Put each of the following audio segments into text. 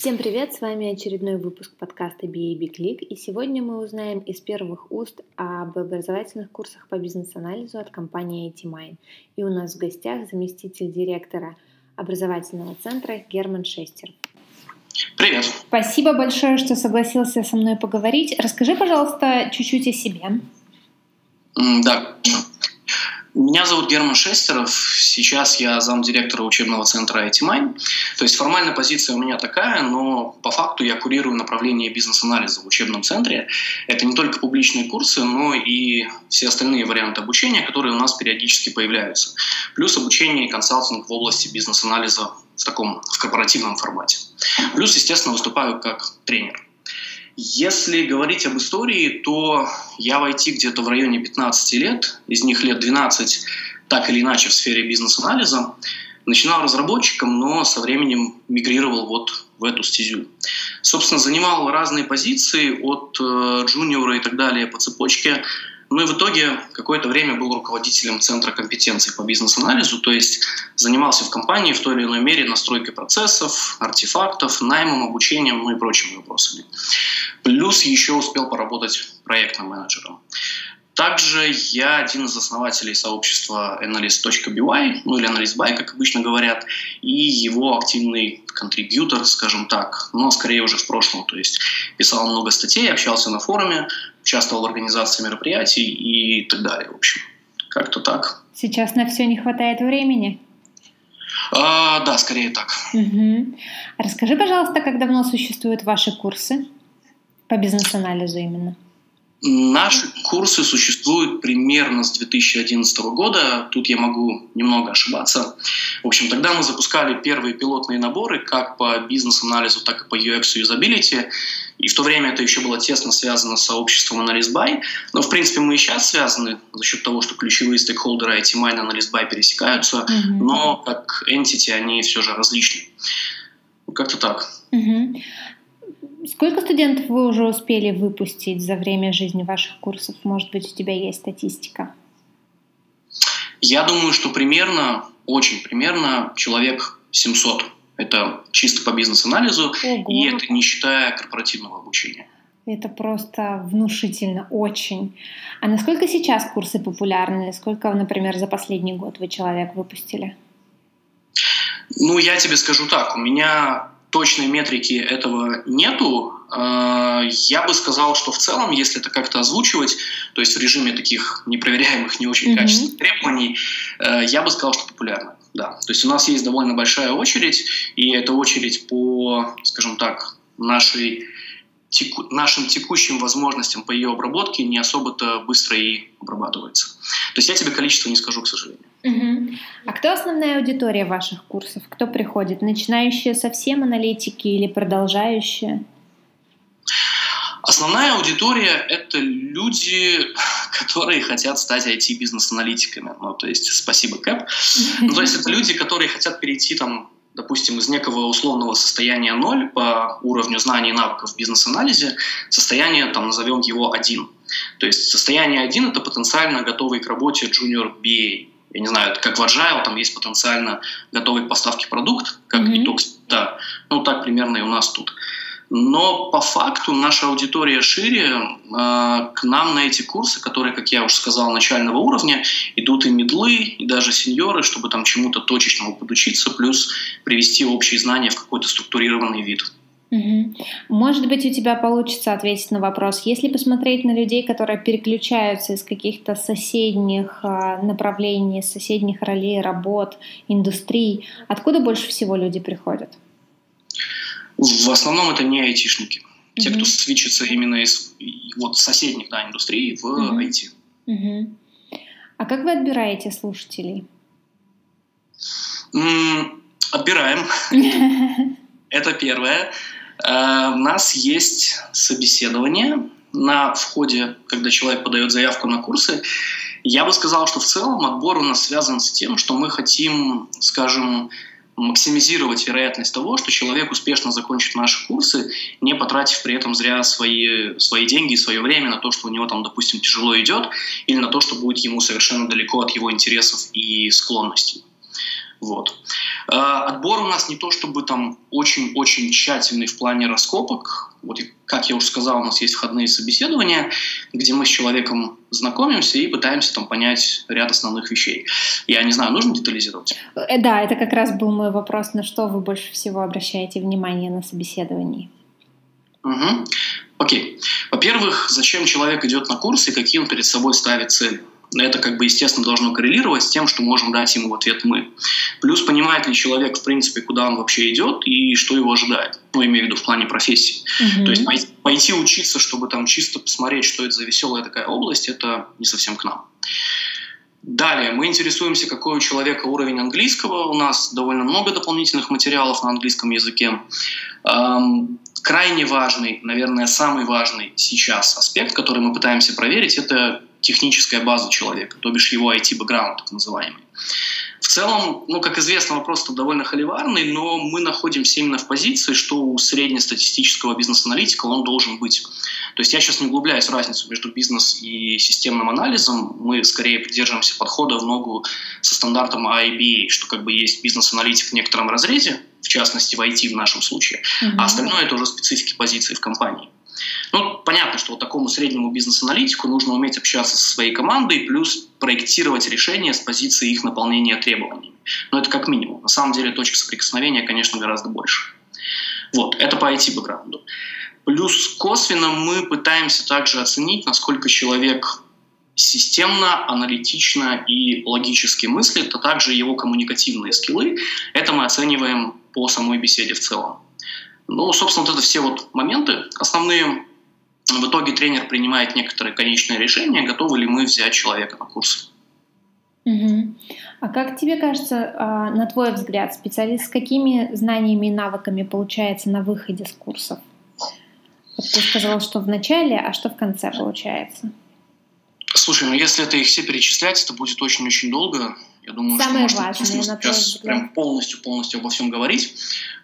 Всем привет, с вами очередной выпуск подкаста BAB Click, и сегодня мы узнаем из первых уст об образовательных курсах по бизнес-анализу от компании IT-Mine. И у нас в гостях заместитель директора образовательного центра Герман Шестер. Привет. Спасибо большое, что согласился со мной поговорить. Расскажи, пожалуйста, чуть-чуть о себе. Да, меня зовут Герман Шестеров. Сейчас я замдиректора учебного центра ITMine. То есть формальная позиция у меня такая, но по факту я курирую направление бизнес-анализа в учебном центре. Это не только публичные курсы, но и все остальные варианты обучения, которые у нас периодически появляются. Плюс обучение и консалтинг в области бизнес-анализа в таком в корпоративном формате. Плюс, естественно, выступаю как тренер. Если говорить об истории, то я в IT где-то в районе 15 лет, из них лет 12 так или иначе в сфере бизнес-анализа. Начинал разработчиком, но со временем мигрировал вот в эту стезю. Собственно, занимал разные позиции от э, джуниора и так далее по цепочке ну и в итоге какое-то время был руководителем Центра компетенций по бизнес-анализу, то есть занимался в компании в той или иной мере настройкой процессов, артефактов, наймом, обучением, ну и прочими вопросами. Плюс еще успел поработать проектным менеджером. Также я один из основателей сообщества analyst.by, ну или analyst.by, как обычно говорят, и его активный контрибьютор, скажем так, но скорее уже в прошлом. То есть писал много статей, общался на форуме, участвовал в организации мероприятий и так далее. В общем, как-то так. Сейчас на все не хватает времени? А, да, скорее так. Угу. Расскажи, пожалуйста, как давно существуют ваши курсы по бизнес-анализу именно? Наши курсы существуют примерно с 2011 года. Тут я могу немного ошибаться. В общем, тогда мы запускали первые пилотные наборы как по бизнес-анализу, так и по UX и юзабилити. И в то время это еще было тесно связано с сообществом AnalystBuy. Но, в принципе, мы и сейчас связаны за счет того, что ключевые стейкхолдеры IT-Mine и AnalystBuy пересекаются. Mm-hmm. Но как entity они все же различны. Как-то так. Mm-hmm. Сколько студентов вы уже успели выпустить за время жизни ваших курсов? Может быть, у тебя есть статистика? Я думаю, что примерно, очень примерно, человек 700. Это чисто по бизнес-анализу, и это не считая корпоративного обучения. Это просто внушительно, очень. А насколько сейчас курсы популярны? Сколько, например, за последний год вы человек выпустили? Ну, я тебе скажу так. У меня точной метрики этого нету. А, я бы сказал, что в целом, если это как-то озвучивать, то есть в режиме таких непроверяемых, не очень mm-hmm. качественных требований, э, я бы сказал, что популярно. Да. То есть у нас есть довольно большая очередь, и эта очередь по, скажем так, нашей теку, нашим текущим возможностям по ее обработке не особо-то быстро и обрабатывается. То есть я тебе количество не скажу, к сожалению. Угу. А кто основная аудитория ваших курсов? Кто приходит? Начинающие совсем аналитики или продолжающие? Основная аудитория – это люди, которые хотят стать IT-бизнес-аналитиками. Ну, то есть, спасибо, Кэп. Ну, то есть, это люди, которые хотят перейти там допустим, из некого условного состояния 0 по уровню знаний и навыков в бизнес-анализе, состояние, там, назовем его 1. То есть состояние 1 – это потенциально готовый к работе junior BA. Я не знаю, как в Agile, там есть потенциально готовый к поставке продукт, как mm-hmm. итог, да. Ну, так примерно и у нас тут. Но по факту наша аудитория шире. Э, к нам на эти курсы, которые, как я уже сказал, начального уровня, идут и медлы, и даже сеньоры, чтобы там чему-то точечному подучиться, плюс привести общие знания в какой-то структурированный вид. Может быть, у тебя получится ответить на вопрос. Если посмотреть на людей, которые переключаются из каких-то соседних а, направлений, соседних ролей, работ, индустрий, откуда больше всего люди приходят? В основном это не айтишники. Те, mm-hmm. кто свечится именно из вот соседних да, индустрий в mm-hmm. IT. Mm-hmm. А как вы отбираете слушателей? Mm, отбираем. Это первое. Э, у нас есть собеседование на входе, когда человек подает заявку на курсы. Я бы сказал, что в целом отбор у нас связан с тем, что мы хотим, скажем, максимизировать вероятность того, что человек успешно закончит наши курсы, не потратив при этом зря свои, свои деньги и свое время на то, что у него там, допустим, тяжело идет, или на то, что будет ему совершенно далеко от его интересов и склонностей. Вот. Отбор у нас не то чтобы там очень-очень тщательный в плане раскопок. Вот, как я уже сказал, у нас есть входные собеседования, где мы с человеком знакомимся и пытаемся там понять ряд основных вещей. Я не знаю, нужно детализировать? Э, да, это как раз был мой вопрос, на что вы больше всего обращаете внимание на собеседовании. Угу. Окей. Во-первых, зачем человек идет на курс и какие он перед собой ставит цели? Это как бы, естественно, должно коррелировать с тем, что можем дать ему в ответ мы. Плюс понимает ли человек, в принципе, куда он вообще идет и что его ожидает. Ну, имею в виду в плане профессии. Угу. То есть пойти, пойти учиться, чтобы там чисто посмотреть, что это за веселая такая область, это не совсем к нам. Далее, мы интересуемся, какой у человека уровень английского. У нас довольно много дополнительных материалов на английском языке. Эм, крайне важный, наверное, самый важный сейчас аспект, который мы пытаемся проверить, это техническая база человека, то бишь его IT-бэкграунд, так называемый. В целом, ну, как известно, вопрос довольно холиварный, но мы находимся именно в позиции, что у среднестатистического бизнес-аналитика он должен быть. То есть я сейчас не углубляюсь в разницу между бизнес и системным анализом, мы скорее придерживаемся подхода в ногу со стандартом IBA, что как бы есть бизнес-аналитик в некотором разрезе, в частности в IT в нашем случае, mm-hmm. а остальное это уже специфики позиции в компании. Ну, понятно, что вот такому среднему бизнес-аналитику нужно уметь общаться со своей командой, плюс проектировать решения с позиции их наполнения требованиями. Но это как минимум. На самом деле точек соприкосновения, конечно, гораздо больше. Вот, это по IT-бэкграунду. Плюс косвенно мы пытаемся также оценить, насколько человек системно, аналитично и логически мыслит, а также его коммуникативные скиллы. Это мы оцениваем по самой беседе в целом. Ну, собственно, вот это все вот моменты основные. В итоге тренер принимает некоторые конечные решения, готовы ли мы взять человека на курс. Угу. А как тебе кажется, а, на твой взгляд, специалист с какими знаниями и навыками получается на выходе с курсов? Вот ты сказала, что в начале, а что в конце получается? Слушай, ну если это их все перечислять, это будет очень-очень долго. Я думаю, Самое что важное, можно сейчас прям полностью-полностью обо всем говорить.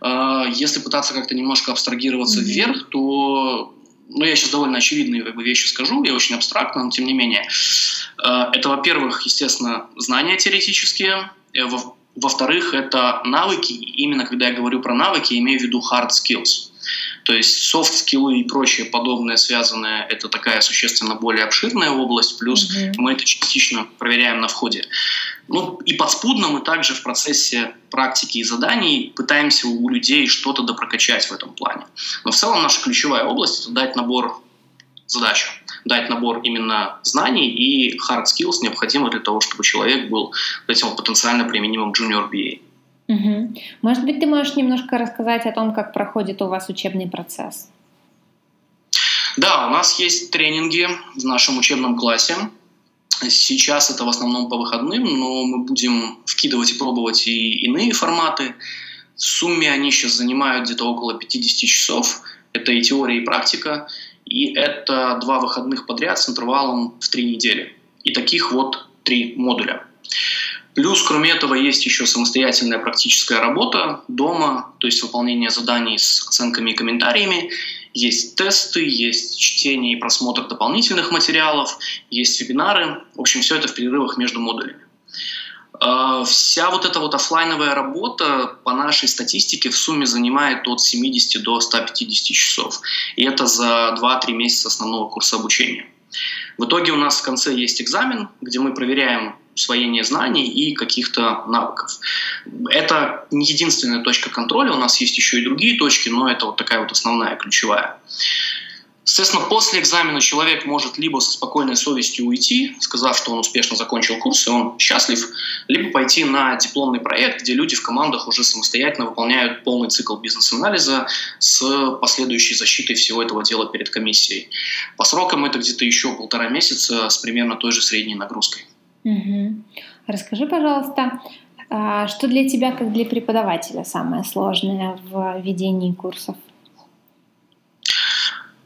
А, если пытаться как-то немножко абстрагироваться mm-hmm. вверх, то ну, я сейчас довольно очевидные как бы, вещи скажу, я очень абстрактно, но тем не менее. А, это, во-первых, естественно, знания теоретические. Э, во-вторых, это навыки. Именно когда я говорю про навыки, я имею в виду hard skills. То есть софт-скиллы и прочее подобное связанное – это такая существенно более обширная область, плюс mm-hmm. мы это частично проверяем на входе. Ну и подспудно мы также в процессе практики и заданий пытаемся у людей что-то допрокачать в этом плане. Но в целом наша ключевая область – это дать набор задач, дать набор именно знаний и hard skills, необходимых для того, чтобы человек был этим потенциально применимым junior BA. Угу. Может быть, ты можешь немножко рассказать о том, как проходит у вас учебный процесс? Да, у нас есть тренинги в нашем учебном классе. Сейчас это в основном по выходным, но мы будем вкидывать и пробовать и иные форматы. В сумме они сейчас занимают где-то около 50 часов. Это и теория, и практика. И это два выходных подряд с интервалом в три недели. И таких вот три модуля. Плюс, кроме этого, есть еще самостоятельная практическая работа дома, то есть выполнение заданий с оценками и комментариями. Есть тесты, есть чтение и просмотр дополнительных материалов, есть вебинары. В общем, все это в перерывах между модулями. А, вся вот эта вот офлайновая работа по нашей статистике в сумме занимает от 70 до 150 часов. И это за 2-3 месяца основного курса обучения. В итоге у нас в конце есть экзамен, где мы проверяем усвоение знаний и каких-то навыков. Это не единственная точка контроля, у нас есть еще и другие точки, но это вот такая вот основная, ключевая. Соответственно, после экзамена человек может либо со спокойной совестью уйти, сказав, что он успешно закончил курс и он счастлив, либо пойти на дипломный проект, где люди в командах уже самостоятельно выполняют полный цикл бизнес-анализа с последующей защитой всего этого дела перед комиссией. По срокам это где-то еще полтора месяца с примерно той же средней нагрузкой. Угу. Расскажи, пожалуйста, а, что для тебя, как для преподавателя, самое сложное в ведении курсов?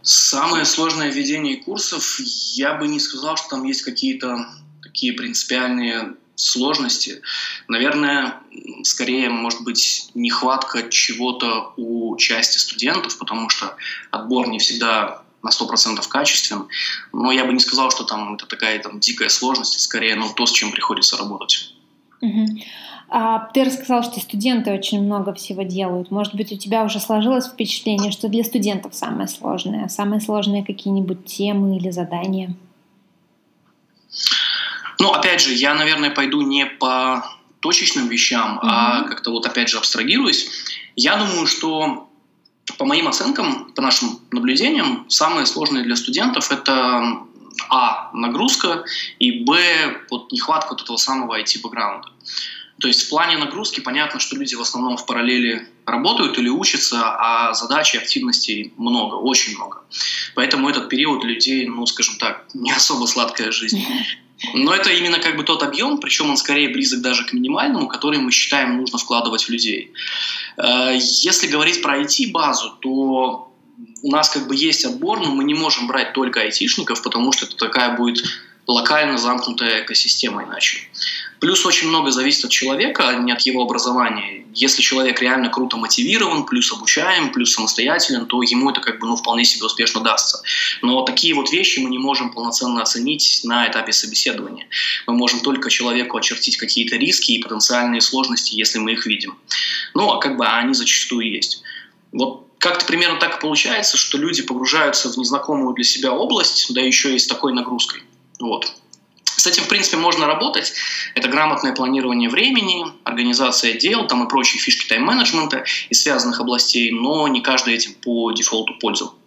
Самое сложное в курсов, я бы не сказал, что там есть какие-то такие принципиальные сложности. Наверное, скорее, может быть, нехватка чего-то у части студентов, потому что отбор не всегда на 100% качествен. Но я бы не сказал, что там это такая там дикая сложность, скорее ну, то, с чем приходится работать. Угу. А, ты рассказал, что студенты очень много всего делают. Может быть, у тебя уже сложилось впечатление, что для студентов самое сложное? Самые сложные какие-нибудь темы или задания? Ну, опять же, я, наверное, пойду не по точечным вещам, mm-hmm. а как-то вот опять же абстрагируюсь. Я думаю, что по моим оценкам, по нашим наблюдениям, самое сложное для студентов это а нагрузка и б вот нехватка вот этого самого IT бэкграунда. То есть в плане нагрузки понятно, что люди в основном в параллели работают или учатся, а задач и активностей много, очень много. Поэтому этот период для людей, ну, скажем так, не особо сладкая жизнь. Но это именно как бы тот объем, причем он скорее близок даже к минимальному, который мы считаем нужно вкладывать в людей. Э, если говорить про IT-базу, то у нас как бы есть отбор, но мы не можем брать только айтишников, потому что это такая будет локально замкнутая экосистема иначе. Плюс очень много зависит от человека, а не от его образования. Если человек реально круто мотивирован, плюс обучаем, плюс самостоятелен, то ему это как бы ну, вполне себе успешно дастся. Но такие вот вещи мы не можем полноценно оценить на этапе собеседования. Мы можем только человеку очертить какие-то риски и потенциальные сложности, если мы их видим. Ну, а как бы они зачастую есть. Вот как-то примерно так и получается, что люди погружаются в незнакомую для себя область, да еще и с такой нагрузкой. Вот. С этим, в принципе, можно работать. Это грамотное планирование времени, организация дел там и прочие фишки тайм-менеджмента и связанных областей, но не каждый этим по дефолту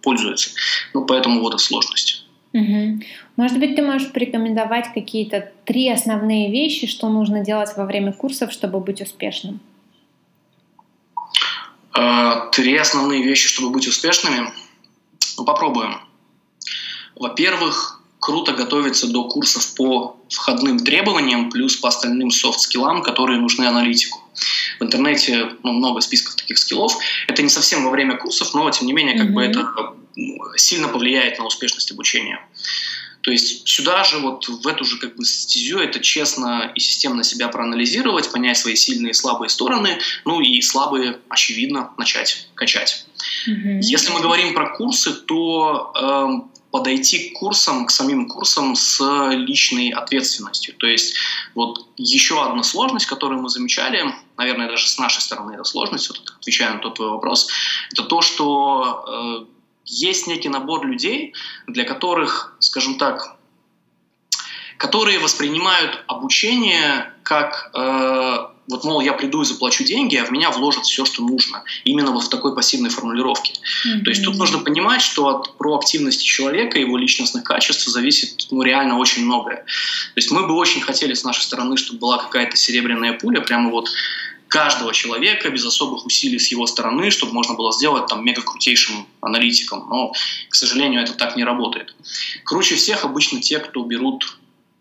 пользуется. Ну, поэтому вот и сложность. Угу. Может быть, ты можешь порекомендовать какие-то три основные вещи, что нужно делать во время курсов, чтобы быть успешным? Э, три основные вещи, чтобы быть успешными. Ну, попробуем. Во-первых, круто готовиться до курсов по входным требованиям, плюс по остальным софт-скиллам, которые нужны аналитику. В интернете ну, много списков таких скиллов. Это не совсем во время курсов, но тем не менее как mm-hmm. бы это сильно повлияет на успешность обучения. То есть сюда же, вот в эту же как бы стезю, это честно и системно себя проанализировать, понять свои сильные и слабые стороны, ну и слабые, очевидно, начать качать. Mm-hmm. Если мы говорим про курсы, то э, подойти к курсам, к самим курсам с личной ответственностью. То есть вот еще одна сложность, которую мы замечали, наверное, даже с нашей стороны эта сложность, вот отвечая на тот твой вопрос, это то, что э, есть некий набор людей, для которых, скажем так, которые воспринимают обучение как э, вот, мол, я приду и заплачу деньги, а в меня вложат все, что нужно. Именно вот в такой пассивной формулировке. Mm-hmm. То есть тут нужно понимать, что от проактивности человека, его личностных качеств зависит ну, реально очень многое. То есть мы бы очень хотели с нашей стороны, чтобы была какая-то серебряная пуля, прямо вот каждого человека без особых усилий с его стороны, чтобы можно было сделать там мега крутейшим аналитиком. Но, к сожалению, это так не работает. Круче всех обычно те, кто берут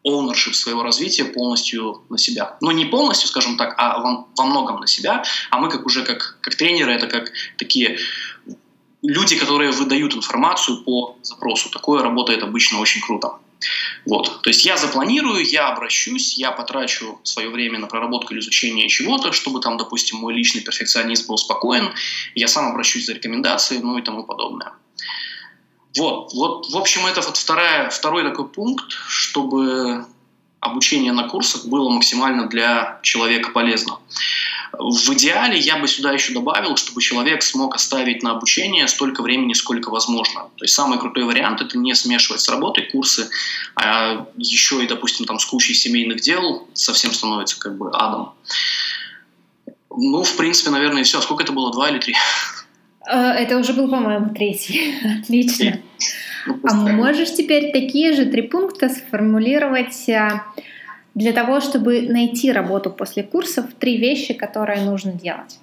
ownership своего развития полностью на себя. Ну, не полностью, скажем так, а во, во многом на себя. А мы как уже как, как тренеры, это как такие люди, которые выдают информацию по запросу. Такое работает обычно очень круто. Вот. То есть я запланирую, я обращусь, я потрачу свое время на проработку или изучение чего-то, чтобы там, допустим, мой личный перфекционизм был спокоен, я сам обращусь за рекомендацией, ну и тому подобное. Вот, вот, в общем, это вот вторая, второй такой пункт, чтобы обучение на курсах было максимально для человека полезно. В идеале я бы сюда еще добавил, чтобы человек смог оставить на обучение столько времени, сколько возможно. То есть самый крутой вариант – это не смешивать с работой курсы, а еще и, допустим, там с кучей семейных дел совсем становится как бы адом. Ну, в принципе, наверное, и все. Сколько это было, два или три? Э, это уже был, по-моему, третий. Отлично. А можешь теперь такие же три пункта сформулировать э, для того, чтобы найти работу после курсов, три вещи, которые нужно делать?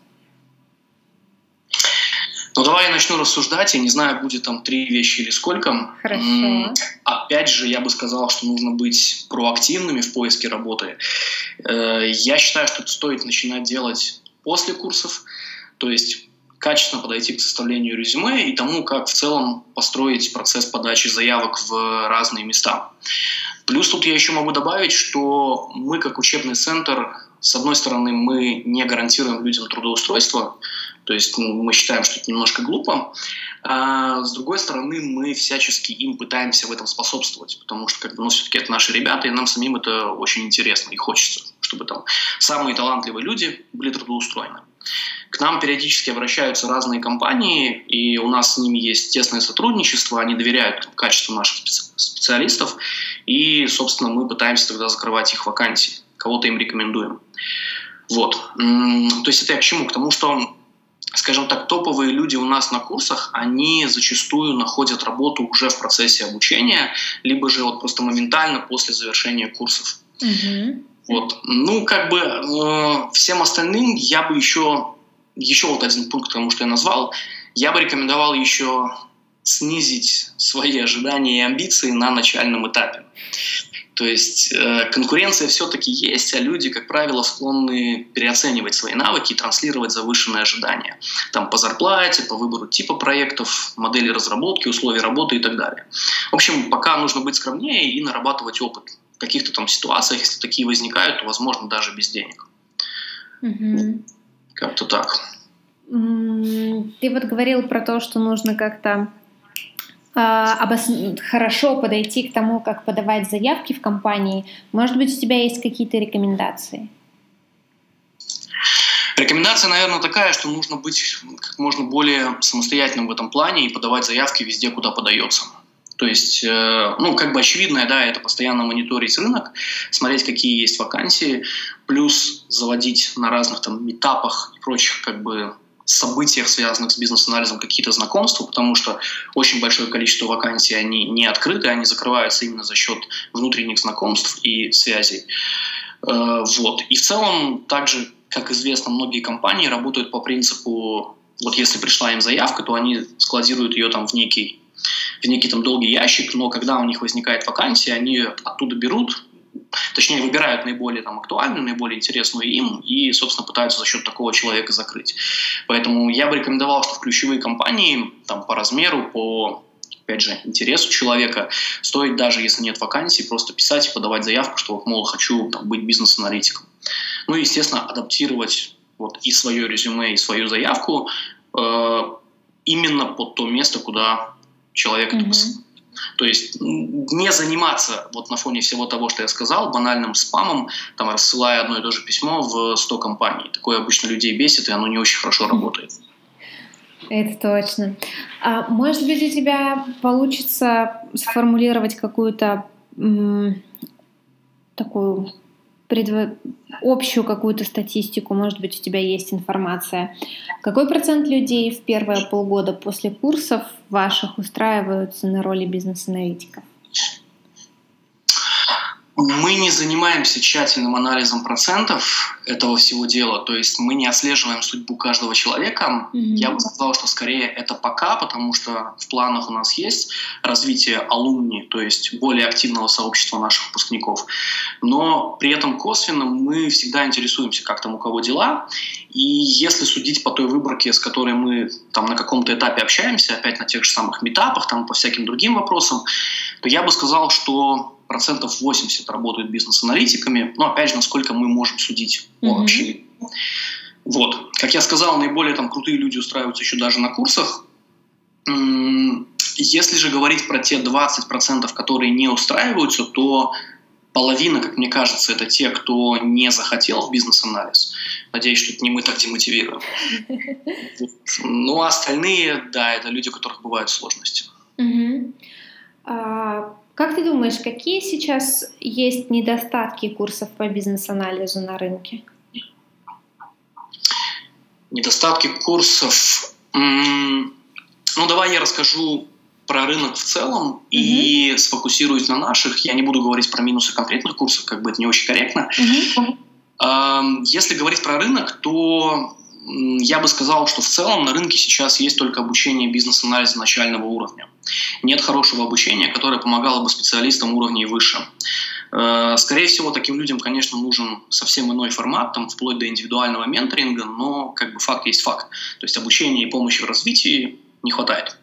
Ну, давай я начну рассуждать. Я не знаю, будет там три вещи или сколько. Хорошо. Опять же, я бы сказал, что нужно быть проактивными в поиске работы. Э, я считаю, что это стоит начинать делать после курсов. То есть качественно подойти к составлению резюме и тому, как в целом построить процесс подачи заявок в разные места. Плюс тут я еще могу добавить, что мы как учебный центр, с одной стороны, мы не гарантируем людям трудоустройство, то есть ну, мы считаем, что это немножко глупо. А с другой стороны, мы всячески им пытаемся в этом способствовать, потому что как бы, ну, все-таки это наши ребята, и нам самим это очень интересно и хочется, чтобы там самые талантливые люди были трудоустроены. К нам периодически обращаются разные компании, и у нас с ними есть тесное сотрудничество, они доверяют качеству наших специалистов, и, собственно, мы пытаемся тогда закрывать их вакансии, кого-то им рекомендуем. Вот. То есть это я к чему? К тому, что скажем так, топовые люди у нас на курсах, они зачастую находят работу уже в процессе обучения, либо же вот просто моментально после завершения курсов. Mm-hmm. Вот. Ну, как бы э, всем остальным я бы еще, еще вот один пункт тому, что я назвал, я бы рекомендовал еще снизить свои ожидания и амбиции на начальном этапе. То есть э, конкуренция все-таки есть, а люди, как правило, склонны переоценивать свои навыки и транслировать завышенные ожидания. Там по зарплате, по выбору типа проектов, модели разработки, условий работы и так далее. В общем, пока нужно быть скромнее и нарабатывать опыт. В каких-то там ситуациях, если такие возникают, то, возможно, даже без денег. Угу. Как-то так. Ты вот говорил про то, что нужно как-то а, обос... хорошо подойти к тому, как подавать заявки в компании. Может быть, у тебя есть какие-то рекомендации? Рекомендация, наверное, такая, что нужно быть как можно более самостоятельным в этом плане и подавать заявки везде, куда подается. То есть, э, ну, как бы очевидное, да, это постоянно мониторить рынок, смотреть, какие есть вакансии, плюс заводить на разных там этапах и прочих как бы событиях, связанных с бизнес-анализом, какие-то знакомства, потому что очень большое количество вакансий, они не открыты, они закрываются именно за счет внутренних знакомств и связей. Э, вот. И в целом, также, как известно, многие компании работают по принципу, вот если пришла им заявка, то они складируют ее там в некий в некий там долгий ящик, но когда у них возникает вакансия, они оттуда берут, точнее, выбирают наиболее там, актуальную, наиболее интересную им и, собственно, пытаются за счет такого человека закрыть. Поэтому я бы рекомендовал, что в ключевые компании там, по размеру, по опять же, интересу человека, стоит даже, если нет вакансий, просто писать и подавать заявку, что, мол, хочу там, быть бизнес-аналитиком. Ну и, естественно, адаптировать вот и свое резюме, и свою заявку э, именно под то место, куда человек mm-hmm. То есть не заниматься вот на фоне всего того, что я сказал, банальным спамом, там рассылая одно и то же письмо в 100 компаний. Такое обычно людей бесит, и оно не очень хорошо работает. Это точно. А может быть, у тебя получится сформулировать какую-то такую предво... общую какую-то статистику, может быть, у тебя есть информация. Какой процент людей в первые полгода после курсов ваших устраиваются на роли бизнес-аналитиков? Мы не занимаемся тщательным анализом процентов этого всего дела, то есть мы не отслеживаем судьбу каждого человека. Mm-hmm. Я бы сказал, что скорее это пока, потому что в планах у нас есть развитие алумни, то есть более активного сообщества наших выпускников. Но при этом косвенно мы всегда интересуемся, как там у кого дела. И если судить по той выборке, с которой мы там на каком-то этапе общаемся, опять на тех же самых метапах, там по всяким другим вопросам, то я бы сказал, что процентов 80 работают бизнес-аналитиками, но опять же, насколько мы можем судить mm-hmm. общине. Вот. Как я сказал, наиболее там крутые люди устраиваются еще даже на курсах. Если же говорить про те 20%, которые не устраиваются, то половина, как мне кажется, это те, кто не захотел в бизнес-анализ. Надеюсь, что это не мы так демотивируем. Ну, а остальные, да, это люди, у которых бывают сложности. А, как ты думаешь, какие сейчас есть недостатки курсов по бизнес-анализу на рынке? Недостатки курсов. Ну, давай я расскажу про рынок в целом mm-hmm. и сфокусируюсь на наших. Я не буду говорить про минусы конкретных курсов, как бы это не очень корректно. Mm-hmm. Если говорить про рынок, то я бы сказал, что в целом на рынке сейчас есть только обучение бизнес-анализа начального уровня. Нет хорошего обучения, которое помогало бы специалистам уровней выше. Э, скорее всего, таким людям, конечно, нужен совсем иной формат, там, вплоть до индивидуального менторинга, но как бы факт есть факт. То есть обучения и помощи в развитии не хватает.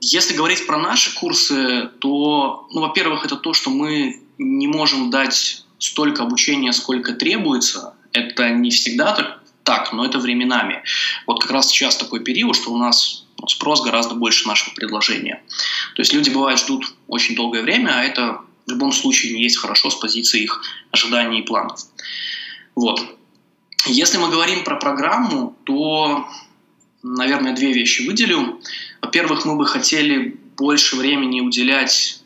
Если говорить про наши курсы, то, ну, во-первых, это то, что мы не можем дать столько обучения, сколько требуется. Это не всегда так так, но это временами. Вот как раз сейчас такой период, что у нас спрос гораздо больше нашего предложения. То есть люди, бывают, ждут очень долгое время, а это в любом случае не есть хорошо с позиции их ожиданий и планов. Вот. Если мы говорим про программу, то, наверное, две вещи выделю. Во-первых, мы бы хотели больше времени уделять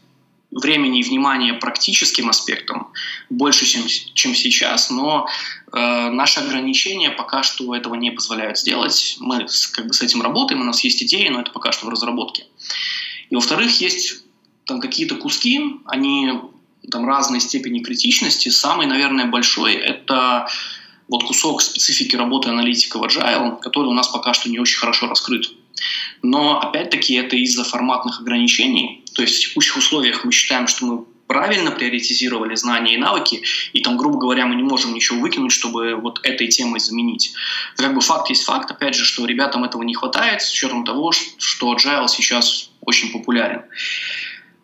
времени и внимания практическим аспектам больше, чем, чем сейчас, но э, наши ограничения пока что этого не позволяют сделать. Мы как бы с этим работаем, у нас есть идеи, но это пока что в разработке. И во-вторых, есть там какие-то куски, они там разной степени критичности. Самый, наверное, большой – это вот кусок специфики работы аналитика в Agile, который у нас пока что не очень хорошо раскрыт. Но, опять-таки, это из-за форматных ограничений. То есть в текущих условиях мы считаем, что мы правильно приоритизировали знания и навыки, и там, грубо говоря, мы не можем ничего выкинуть, чтобы вот этой темой заменить. Как бы факт есть факт, опять же, что ребятам этого не хватает, с учетом того, что Agile сейчас очень популярен.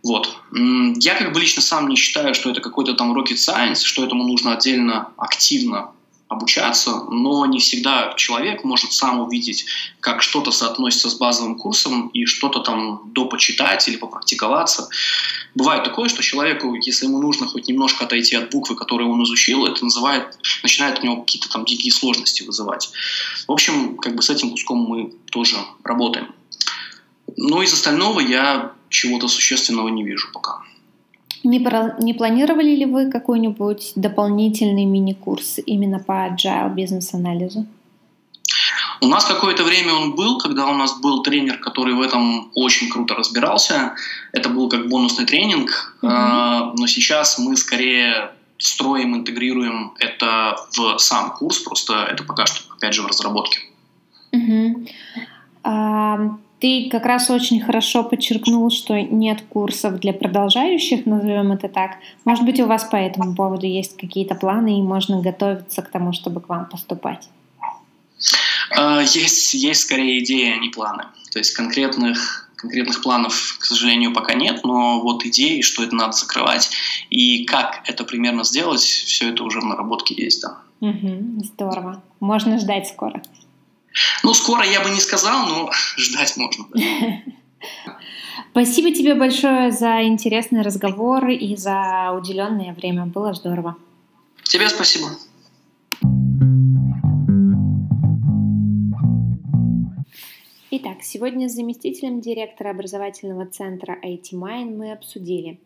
Вот. Я как бы лично сам не считаю, что это какой-то там rocket science, что этому нужно отдельно активно обучаться, но не всегда человек может сам увидеть, как что-то соотносится с базовым курсом и что-то там допочитать или попрактиковаться. Бывает такое, что человеку, если ему нужно хоть немножко отойти от буквы, которую он изучил, это называет, начинает у него какие-то там дикие сложности вызывать. В общем, как бы с этим куском мы тоже работаем. Но из остального я чего-то существенного не вижу пока. Не, про, не планировали ли вы какой-нибудь дополнительный мини-курс именно по agile бизнес-анализу? У нас какое-то время он был, когда у нас был тренер, который в этом очень круто разбирался. Это был как бонусный тренинг, uh-huh. но сейчас мы скорее строим, интегрируем это в сам курс, просто это пока что, опять же, в разработке. Uh-huh. Uh, ты как раз очень хорошо подчеркнул, что нет курсов для продолжающих, назовем это так. Может быть, у вас по этому поводу есть какие-то планы, и можно готовиться к тому, чтобы к вам поступать? А, есть, есть скорее идеи, а не планы. То есть конкретных, конкретных планов, к сожалению, пока нет, но вот идеи, что это надо закрывать и как это примерно сделать, все это уже в наработке есть, да. Угу, здорово. Можно ждать скоро. Ну, скоро я бы не сказал, но ждать можно. Спасибо тебе большое за интересный разговор и за уделенное время. Было здорово. Тебе спасибо. Итак, сегодня с заместителем директора образовательного центра IT Mine мы обсудили,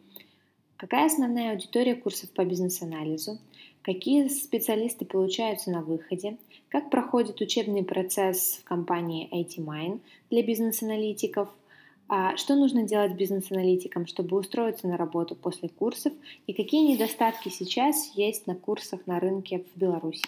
какая основная аудитория курсов по бизнес-анализу, какие специалисты получаются на выходе, как проходит учебный процесс в компании IT-Mine для бизнес-аналитиков, а что нужно делать бизнес-аналитикам, чтобы устроиться на работу после курсов и какие недостатки сейчас есть на курсах на рынке в Беларуси.